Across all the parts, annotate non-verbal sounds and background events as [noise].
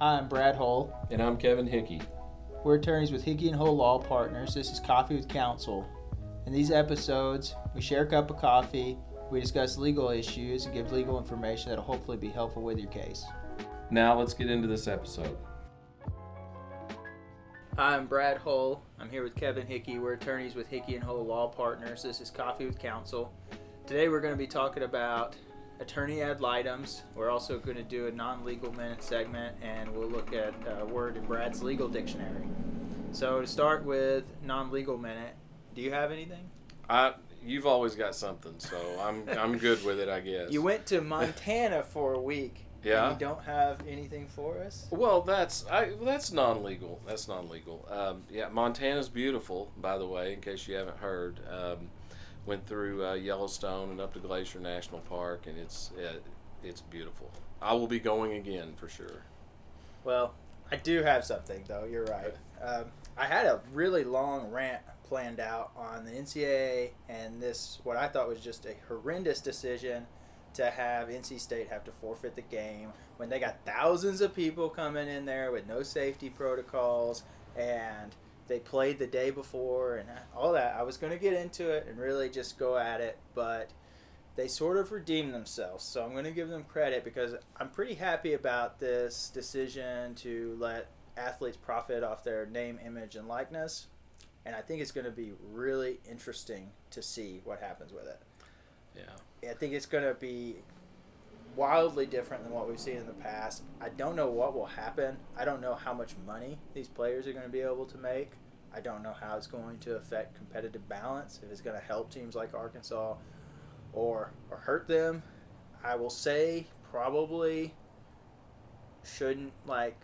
Hi, I'm Brad Hull. And I'm Kevin Hickey. We're attorneys with Hickey and Hull Law Partners. This is Coffee with Counsel. In these episodes, we share a cup of coffee, we discuss legal issues, and give legal information that'll hopefully be helpful with your case. Now let's get into this episode. Hi, I'm Brad Hull. I'm here with Kevin Hickey. We're attorneys with Hickey and Hull Law Partners. This is Coffee with Counsel. Today we're going to be talking about attorney ad litems. We're also going to do a non-legal minute segment, and we'll look at a word in Brad's legal dictionary. So to start with non-legal minute, do you have anything? I you've always got something, so I'm I'm good with it, I guess. You went to [laughs] Montana for a week. Yeah. And you don't have anything for us. Well, that's I that's non-legal. That's non-legal. Um, yeah, Montana's beautiful, by the way, in case you haven't heard. Um, went through uh, Yellowstone and up to Glacier National Park, and it's it, it's beautiful. I will be going again for sure. Well, I do have something though. You're right. Um, I had a really long rant planned out on the NCAA and this what I thought was just a horrendous decision to have NC State have to forfeit the game when they got thousands of people coming in there with no safety protocols and they played the day before and all that. I was going to get into it and really just go at it, but they sort of redeemed themselves. So I'm going to give them credit because I'm pretty happy about this decision to let athletes profit off their name, image, and likeness. And I think it's going to be really interesting to see what happens with it. Yeah. I think it's going to be wildly different than what we've seen in the past. I don't know what will happen. I don't know how much money these players are going to be able to make. I don't know how it's going to affect competitive balance, if it's going to help teams like Arkansas or or hurt them. I will say probably shouldn't like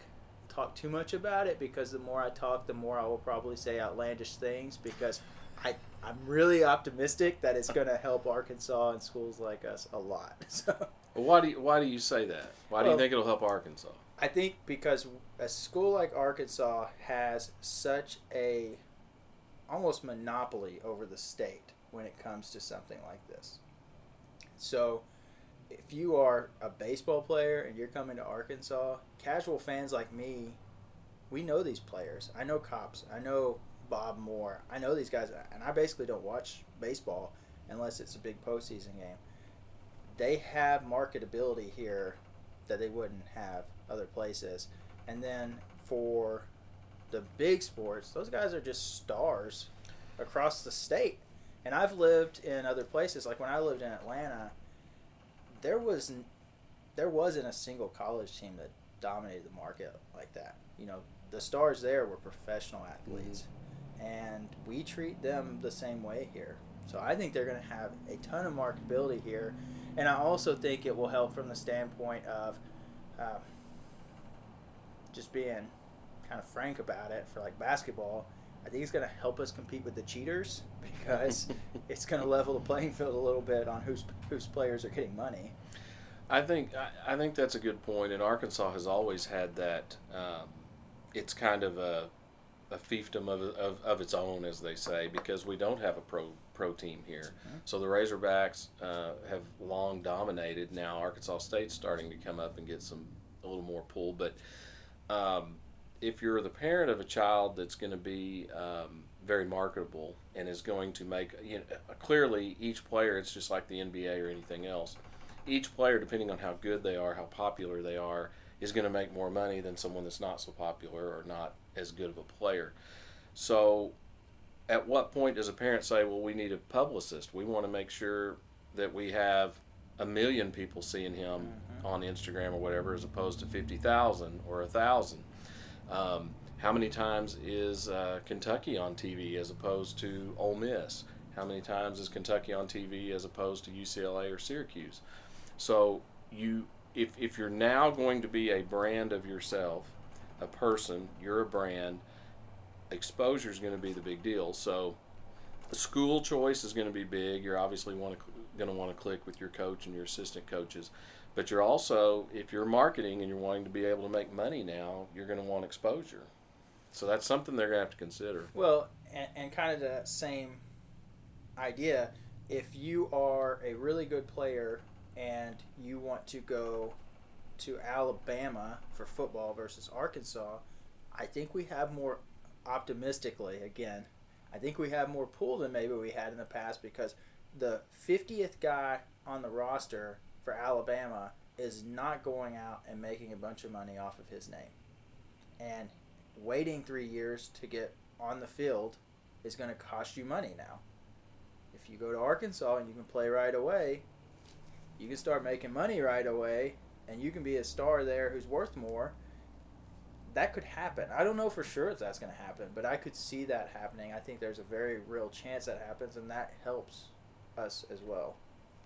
talk too much about it because the more I talk, the more I will probably say outlandish things because I I'm really optimistic that it's going to help Arkansas and schools like us a lot. [laughs] So why do you, why do you say that? Why do Well- you think it'll help Arkansas? I think because a school like Arkansas has such a almost monopoly over the state when it comes to something like this. So, if you are a baseball player and you're coming to Arkansas, casual fans like me, we know these players. I know Kopps. I know Bob Moore. I know these guys, and I basically don't watch baseball unless it's a big postseason game. They have marketability here that they wouldn't have other places. And then for the big sports, those guys are just stars across the state. And I've lived in other places, like when I lived in Atlanta, there was there wasn't a single college team that dominated the market like that. You know, the stars there were professional athletes, mm-hmm. and we treat them the same way here. So I think they're going to have a ton of marketability here, and I also think it will help from the standpoint of um, just being kind of frank about it for like basketball. I think it's going to help us compete with the cheaters [laughs] because [laughs] it's going to level the playing field a little bit on whose whose players are getting money. I think I, I think that's a good point, and Arkansas has always had that. Um, it's kind of a a fiefdom of, of, of its own, as they say, because we don't have a pro pro team here. So the Razorbacks uh, have long dominated. Now Arkansas State's starting to come up and get some a little more pull, but um, if you're the parent of a child that's going to be um, very marketable and is going to make you know, clearly each player, it's just like the NBA or anything else. Each player, depending on how good they are, how popular they are, is going to make more money than someone that's not so popular or not as good of a player. So, at what point does a parent say, "Well, we need a publicist. We want to make sure that we have a million people seeing him on Instagram or whatever, as opposed to fifty thousand or a thousand? Um, how many times is uh, Kentucky on TV as opposed to Ole Miss? How many times is Kentucky on TV as opposed to UCLA or Syracuse? So you, if if you're now going to be a brand of yourself, a person, you're a brand. Exposure is going to be the big deal. So, school choice is going to be big. You're obviously want to going to want to click with your coach and your assistant coaches, but you're also if you're marketing and you're wanting to be able to make money now, you're going to want exposure. So that's something they're going to have to consider. Well, and, and kind of the same idea. If you are a really good player and you want to go to Alabama for football versus Arkansas, I think we have more optimistically again. I think we have more pull than maybe we had in the past because the 50th guy on the roster for Alabama is not going out and making a bunch of money off of his name. And waiting three years to get on the field is going to cost you money now. If you go to Arkansas and you can play right away, you can start making money right away and you can be a star there who's worth more. That could happen. I don't know for sure if that's going to happen, but I could see that happening. I think there's a very real chance that happens, and that helps us as well.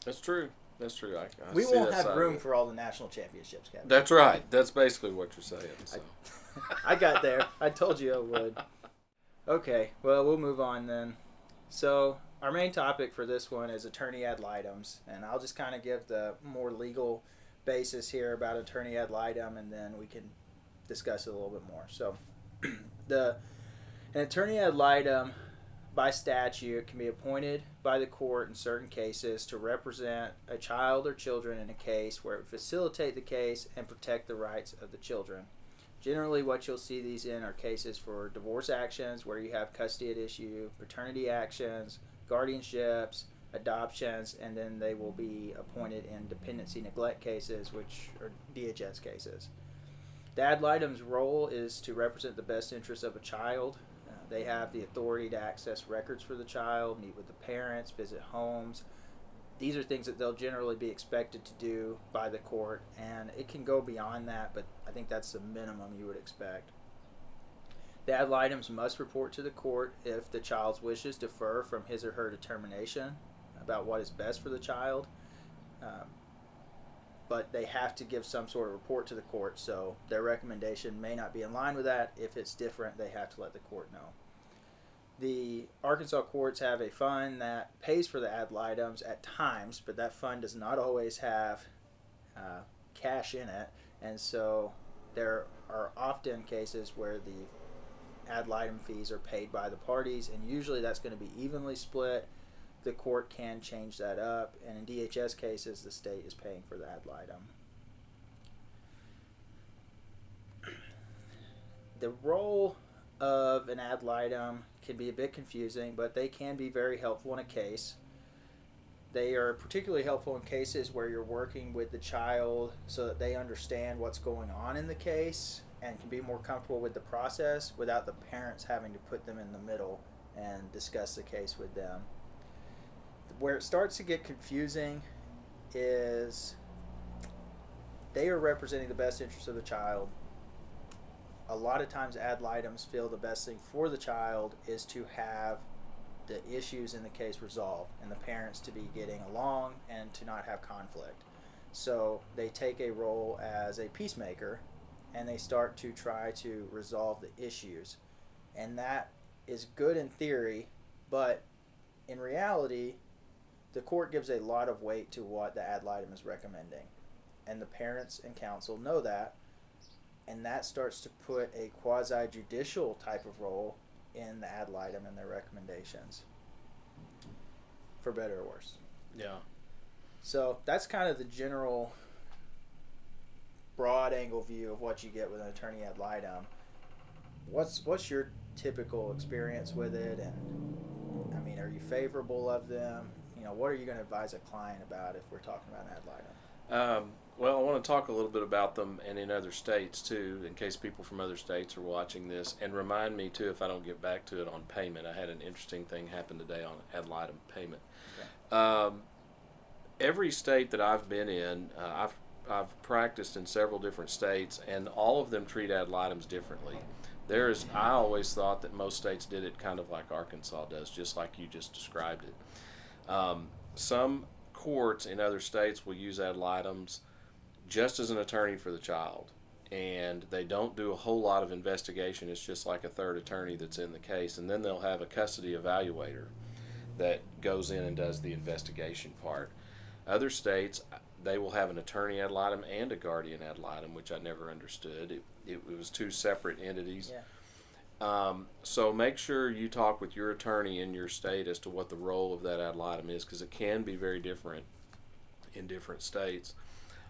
That's true. That's true. I, I we won't have room for all the national championships, Kevin. That's right. That's basically what you're saying. So. [laughs] I got there. I told you I would. Okay, well, we'll move on then. So, our main topic for this one is attorney ad litems, and I'll just kind of give the more legal basis here about attorney ad litem, and then we can discuss it a little bit more. So, [clears throat] the an attorney ad litem by statute can be appointed by the court in certain cases to represent a child or children in a case where it would facilitate the case and protect the rights of the children. Generally, what you'll see these in are cases for divorce actions where you have custody at issue, paternity actions, guardianships, adoptions, and then they will be appointed in dependency neglect cases, which are DHS cases. The ad litem's role is to represent the best interests of a child. Uh, they have the authority to access records for the child, meet with the parents, visit homes. These are things that they'll generally be expected to do by the court, and it can go beyond that, but I think that's the minimum you would expect. The ad litems must report to the court if the child's wishes differ from his or her determination about what is best for the child. Um, but they have to give some sort of report to the court, so their recommendation may not be in line with that. If it's different, they have to let the court know. The Arkansas courts have a fund that pays for the ad litems at times, but that fund does not always have uh, cash in it, and so there are often cases where the ad litem fees are paid by the parties, and usually that's going to be evenly split. The court can change that up, and in DHS cases, the state is paying for the ad litem. The role of an ad litem can be a bit confusing, but they can be very helpful in a case. They are particularly helpful in cases where you're working with the child so that they understand what's going on in the case and can be more comfortable with the process without the parents having to put them in the middle and discuss the case with them. Where it starts to get confusing is they are representing the best interest of the child. A lot of times, ad litems feel the best thing for the child is to have the issues in the case resolved and the parents to be getting along and to not have conflict. So they take a role as a peacemaker and they start to try to resolve the issues. And that is good in theory, but in reality, the court gives a lot of weight to what the ad litem is recommending. And the parents and counsel know that. And that starts to put a quasi judicial type of role in the ad litem and their recommendations. For better or worse. Yeah. So that's kind of the general broad angle view of what you get with an attorney ad litem. What's what's your typical experience with it and I mean are you favorable of them? You know, what are you going to advise a client about if we're talking about an ad litem? Um, well, I want to talk a little bit about them and in other states too, in case people from other states are watching this. And remind me too, if I don't get back to it on payment, I had an interesting thing happen today on ad litem payment. Um, every state that I've been in, uh, I've I've practiced in several different states, and all of them treat ad litems differently. There is, I always thought that most states did it kind of like Arkansas does, just like you just described it. Um, some courts in other states will use ad litems just as an attorney for the child, and they don't do a whole lot of investigation. It's just like a third attorney that's in the case, and then they'll have a custody evaluator that goes in and does the investigation part. Other states, they will have an attorney ad litem and a guardian ad litem, which I never understood. It, it, was two separate entities. Yeah. Um, so make sure you talk with your attorney in your state as to what the role of that ad litem is, because it can be very different in different states.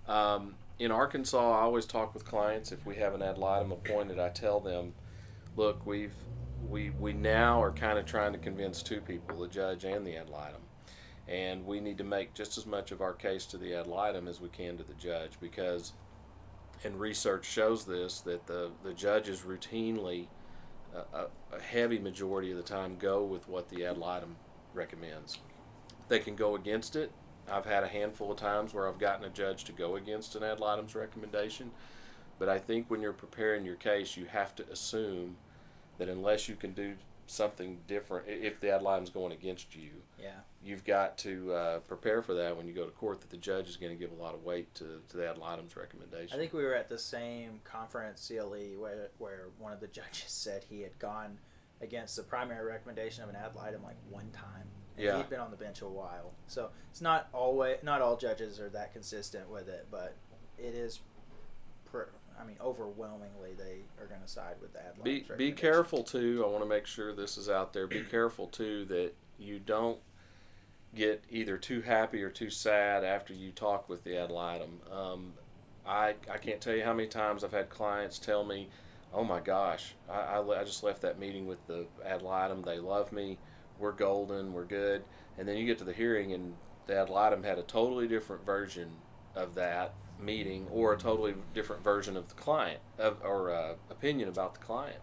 Um, in Arkansas, I always talk with clients. If we have an ad litem appointed, I tell them, look, we've we we now are kind of trying to convince two people, the judge and the ad litem, and we need to make just as much of our case to the ad litem as we can to the judge because, and research shows this that the the judges routinely, a, a heavy majority of the time, go with what the ad litem recommends. They can go against it. I've had a handful of times where I've gotten a judge to go against an ad litem's recommendation, but I think when you're preparing your case, you have to assume that unless you can do something different, if the ad litem's going against you, Yeah. you've got to uh, prepare for that when you go to court. That the judge is going to give a lot of weight to, to the ad litem's recommendation. I think we were at the same conference, CLE, where, where one of the [laughs] judges said he had gone against the primary recommendation of an ad litem like one time. And Yeah. He'd been on the bench a while. So it's not always, not all judges are that consistent with it, but it is, per, I mean, overwhelmingly they are going to side with the ad be be careful too. I want to make sure this is out there. Be careful too that you don't get either too happy or too sad after you talk with the ad litem. Um, I I can't tell you how many times I've had clients tell me, "Oh my gosh, I, I, I just left that meeting with the ad litem. They love me. We're golden. We're good." And then you get to the hearing, and the ad litem had a totally different version of that meeting or a totally different version of the client of, or uh, opinion about the client.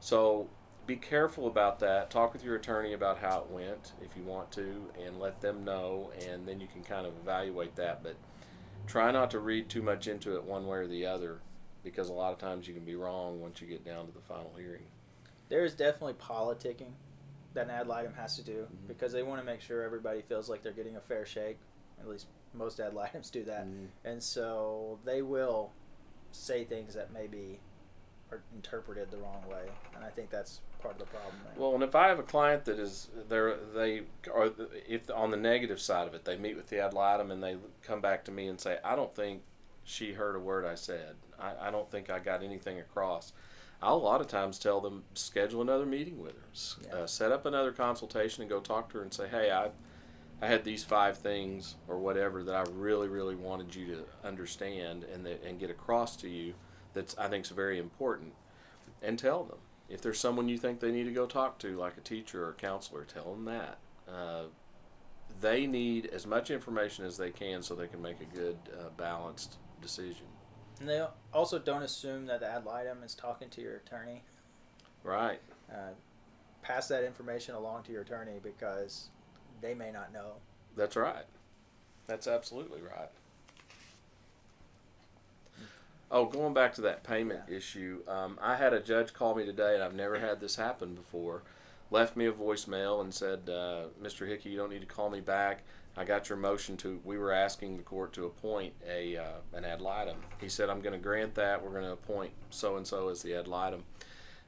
So be careful about that. Talk with your attorney about how it went if you want to, and let them know, and then you can kind of evaluate that. But try not to read too much into it one way or the other, because a lot of times you can be wrong once you get down to the final hearing. There is definitely politicking that an ad litem has to do Mhm. because they want to make sure everybody feels like they're getting a fair shake. At least most ad litems do that. Mhm. And so they will say things that maybe are interpreted the wrong way. And I think that's part of the problem there. Well, and if I have a client that is there, they are if on the negative side of it, they meet with the ad litem and they come back to me and say, "I don't think she heard a word I said. I, I don't think I got anything across." I'll a lot of times tell them schedule another meeting with her, Yeah. uh, set up another consultation, and go talk to her and say, "Hey, I." I had these five things or whatever that I really, really wanted you to understand and that, and get across to you. That's I think is very important, and tell them if there's someone you think they need to go talk to, like a teacher or a counselor, tell them that. Uh, they need as much information as they can so they can make a good, uh, balanced decision. And they also don't assume that the ad litem is talking to your attorney. Right. Uh, pass that information along to your attorney because they may not know. That's right. That's absolutely right. Oh, going back to that payment Yeah. issue, um, I had a judge call me today, and I've never had this happen before. Left me a voicemail and said, uh, "Mr. Hickey, you don't need to call me back. I got your motion to. We were asking the court to appoint a uh, an ad litem. He said, I'm going to grant that. We're going to appoint so and so as the ad litem.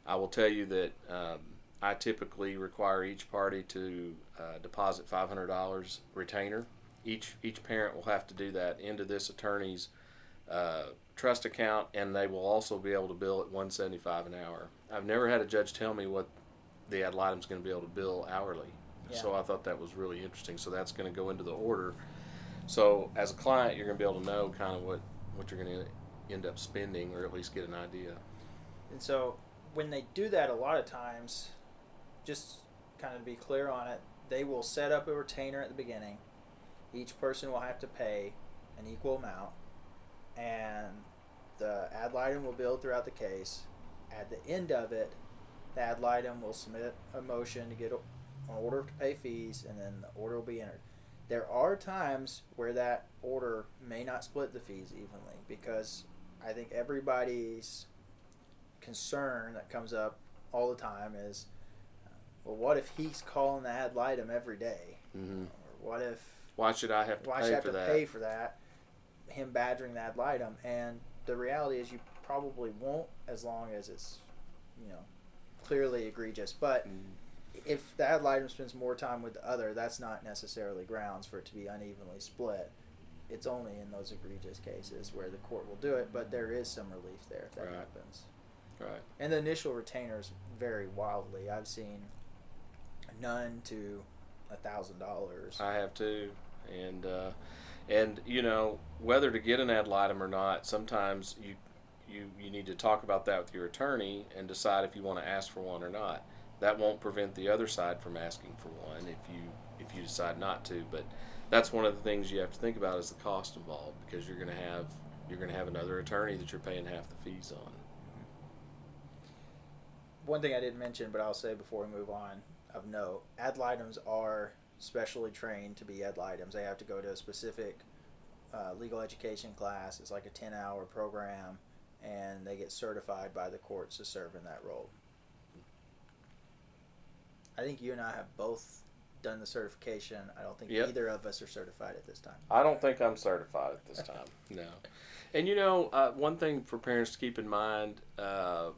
I will tell you that um, I typically require each party to uh, deposit five hundred dollars retainer. Each each parent will have to do that into this attorney's uh, trust account, and they will also be able to bill at one seventy five an hour. I've never had a judge tell me what the ad litem's going to be able to bill hourly. Yeah. So I thought that was really interesting. So that's going to go into the order. So as a client, you're going to be able to know kind of what what you're going to end up spending, or at least get an idea. And so when they do that, a lot of times, just kind of be clear on it, they will set up a retainer at the beginning. Each person will have to pay an equal amount, and the ad litem will build throughout the case. At the end of it, the ad litem will submit a motion to get an order to pay fees, and then the order will be entered. There are times where that order may not split the fees evenly because I think everybody's concern that comes up all the time is, well, what if he's calling the ad litem every day? Mm-hmm. Or what if Why should I have to why pay should I have for to that? pay for that? Him badgering the ad litem, and the reality is you probably won't as long as it's, you know, clearly egregious. But Mhm. if the ad litem spends more time with the other, that's not necessarily grounds for it to be unevenly split. It's only in those egregious cases where the court will do it, but there is some relief there if that Right. happens. Right. And the initial retainers vary wildly. I've seen none to a thousand dollars. I have too, and uh, And you know whether to get an ad litem or not. Sometimes you you you need to talk about that with your attorney and decide if you want to ask for one or not. That won't prevent the other side from asking for one if you if you decide not to. But that's one of the things you have to think about is the cost involved because you're going to have you're going to have another attorney that you're paying half the fees on. One thing I didn't mention, but I'll say before we move on of note, ad litems are specially trained to be ad litems. They have to go to a specific uh, legal education class. It's like a 10 hour program, and they get certified by the courts to serve in that role. I think you and I have both done the certification. I don't think Yep. either of us are certified at this time. I don't think I'm certified at this time. [laughs] no. And you know, uh, one thing for parents to keep in mind: uh,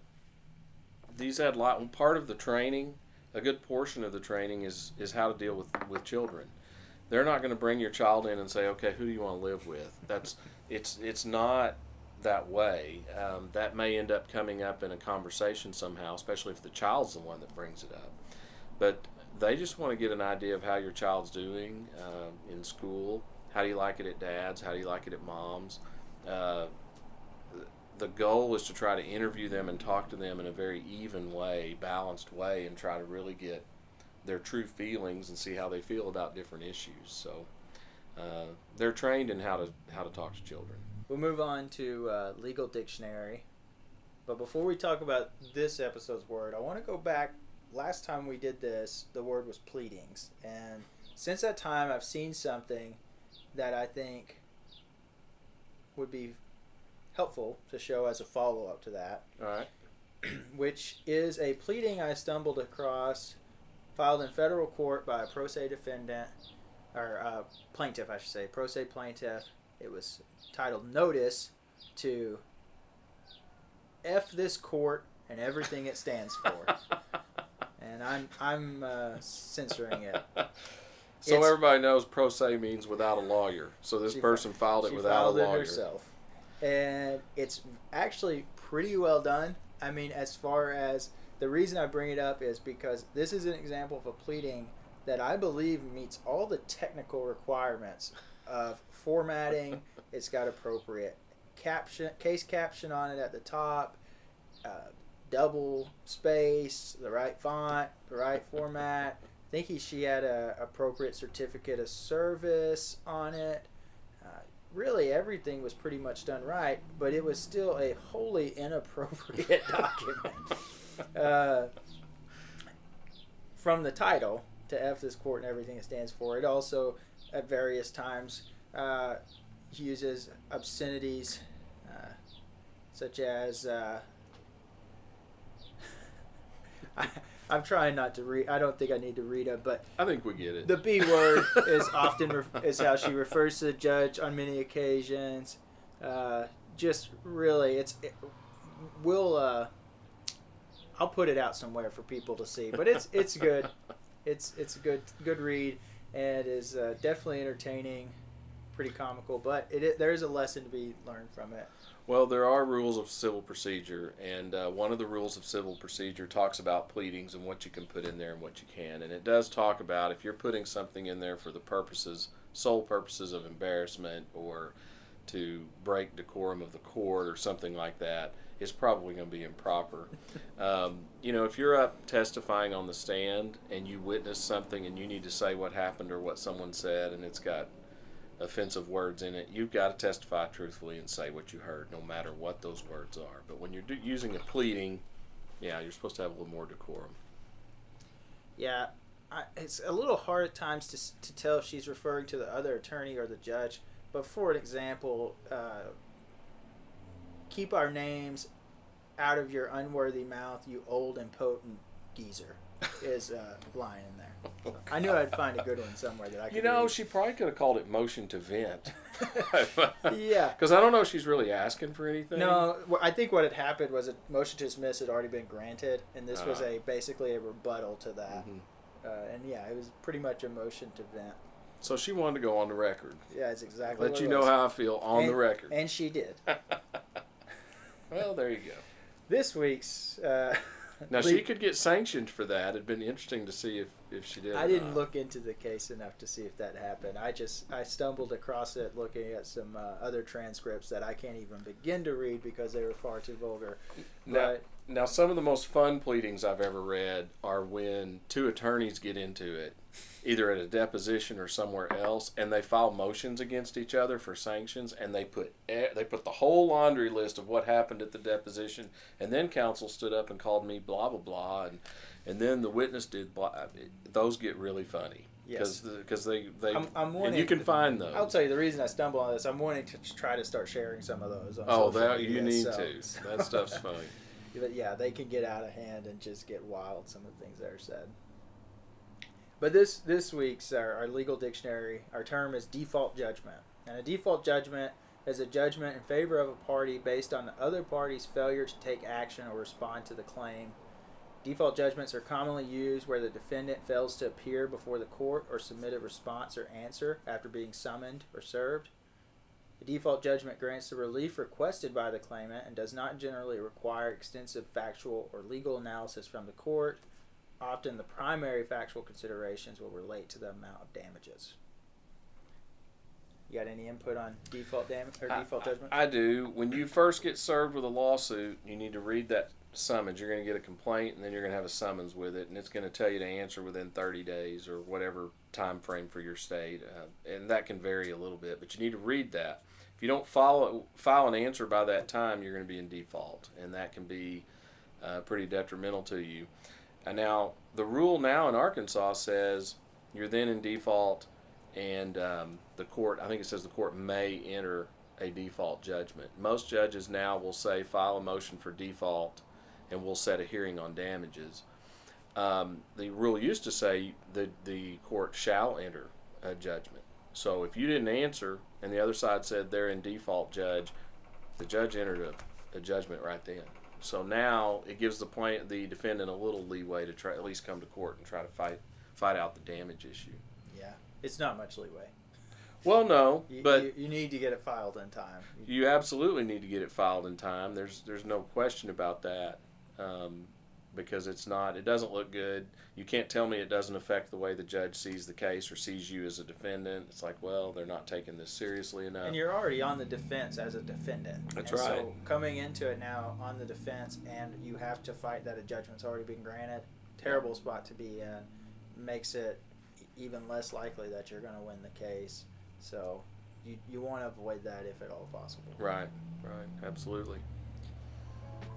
these ad litem part of the training, a good portion of the training is is how to deal with with children. They're not going to bring your child in and say, "Okay, who do you want to live with?" That's it's it's not that way. Um, that may end up coming up in a conversation somehow, especially if the child's the one that brings it up. But they just want to get an idea of how your child's doing um, in school. How do you like it at dad's? How do you like it at mom's? Uh, the goal is to try to interview them and talk to them in a very even way, balanced way, and try to really get their true feelings and see how they feel about different issues. So uh, they're trained in how to how to talk to children. We'll move on to uh, legal dictionary. But before we talk about this episode's word, I want to go back. Last time we did this, the word was pleadings. And since that time, I've seen something that I think would be helpful to show as a follow up to that, All right. [clears throat] which is a pleading I stumbled across filed in federal court by a pro se defendant, or uh, plaintiff, I should say, pro se plaintiff. It was titled Notice to F this court and everything it stands for. [laughs] and I'm I'm uh, censoring it. So It's- everybody knows pro se means without a lawyer. So this person filed it without filed a it lawyer. herself, and it's actually pretty well done. I mean, as far as the reason I bring it up is because this is an example of a pleading that I believe meets all the technical requirements of formatting. it's got appropriate caption, case caption on it at the top, uh, double space, the right font, the right format. I think he, she had a appropriate certificate of service on it. Really, everything was pretty much done right, but it was still a wholly [laughs] inappropriate document. [laughs] Uh, from the title to F this court and everything it stands for, it also at various times uh, uses obscenities uh, such as. Uh, [laughs] I, I'm trying not to read. I don't think I need to read it, but I think we get it. the B word [laughs] is often ref- is how she refers to the judge on many occasions. Uh, just really, it's it, we'll. Uh, I'll put it out somewhere for people to see, but it's it's good. It's it's a good good read and is uh, definitely entertaining, pretty comical. But it, it there is a lesson to be learned from it. Well, there are rules of civil procedure, and uh, one of the rules of civil procedure talks about pleadings and what you can put in there and what you can. And it does talk about if you're putting something in there for the purposes, sole purposes of embarrassment or to break decorum of the court or something like that, it's probably going to be improper. [laughs] um, you know, if you're up testifying on the stand and you witness something and you need to say what happened or what someone said, and it's got offensive words in it, you've got to testify truthfully and say what you heard, no matter what those words are. But when you're do- using a pleading, yeah, you're supposed to have a little more decorum. Yeah, I, it's a little hard at times to, to tell if she's referring to the other attorney or the judge. But for an example, uh, keep our names out of your unworthy mouth, you old and potent geezer, [laughs] is a line in there. I knew I'd find a good one somewhere that I could. You know, read. she probably could have called it motion to vent. [laughs] [laughs] Yeah. Because I don't know if she's really asking for anything. No, I think what had happened was a motion to dismiss had already been granted, and this was Ah. a basically a rebuttal to that. Mhm. Uh, and yeah, it was pretty much a motion to vent. So she wanted to go on the record. Yeah, it's exactly. Let you know was. how I feel on and, the record. And she did. [laughs] well, there you go. This week's uh, [laughs] Now she could get sanctioned for that. It'd been interesting to see if, if she did. I didn't look into the case enough to see if that happened. I just I stumbled across it looking at some uh, other transcripts that I can't even begin to read because they were far too vulgar. Now, But now some of the most fun pleadings I've ever read are when two attorneys get into it, either at a deposition or somewhere else, and they file motions against each other for sanctions, and they put they put the whole laundry list of what happened at the deposition, and then counsel stood up and called me blah blah blah, and and then the witness did blah. Those get really funny Yes. because they they I'm, I'm and you can find those. I'll tell you the reason I stumbled on this. I'm wanting to try to start sharing some of those. Oh, that you need so- to. That stuff's funny. [laughs] But yeah, they can get out of hand and just get wild. Some of the things that are said. But this this week's our, our legal dictionary, our term is default judgment, and a default judgment is a judgment in favor of a party based on the other party's failure to take action or respond to the claim. Default judgments are commonly used where the defendant fails to appear before the court or submit a response or answer after being summoned or served. The default judgment grants the relief requested by the claimant and does not generally require extensive factual or legal analysis from the court. Often, the primary factual considerations will relate to the amount of damages. You got any input on default damage or I- default I- judgment? I, do. When you first get served with a lawsuit, you need to read that summons. You're going to get a complaint, and then you're going to have a summons with it, and it's going to tell you to answer within 30 days or whatever time frame for your state, uh, and that can vary a little bit. But you need to read that. If you don't follow file an answer by that time, you're going to be in default, and that can be uh, pretty detrimental to you. And now the rule now in Arkansas says you're then in default, and um, the court. I think it says the court may enter a default judgment. Most judges now will say file a motion for default, and we'll set a hearing on damages. Um, the rule used to say that the court shall enter a judgment. So if you didn't answer and the other side said they're in default, judge, the judge entered a, a judgment right then. So now it gives the plaint, the defendant a little leeway to try at least come to court and try to fight fight out the damage issue. yeah, it's not much leeway. Well, no, You, but you, you need to get it filed in time. you absolutely need to get it filed in time. There's there's no question about that, um, because it's not. It doesn't look good. You can't tell me it doesn't affect the way the judge sees the case or sees you as a defendant. It's like, well, they're not taking this seriously enough. And you're already on the defense as a defendant. That's And right. So coming into it now on the defense, and you have to fight that a judgment's already been granted. Terrible spot to be in. Makes it even less likely that you're going to win the case. So you you want to avoid that if at all possible. right, right, absolutely.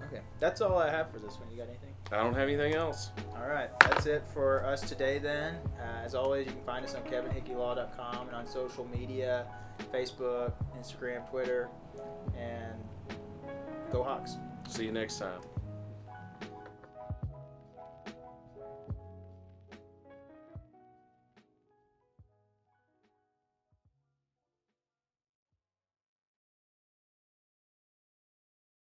Okay, that's all I have for this one. You got anything? I don't have anything else. All right, that's it for us today then. Uh, as always, you can find us on kevinhickeylawcom and on social media Facebook, Instagram, Twitter, and go Hogs. See you next time.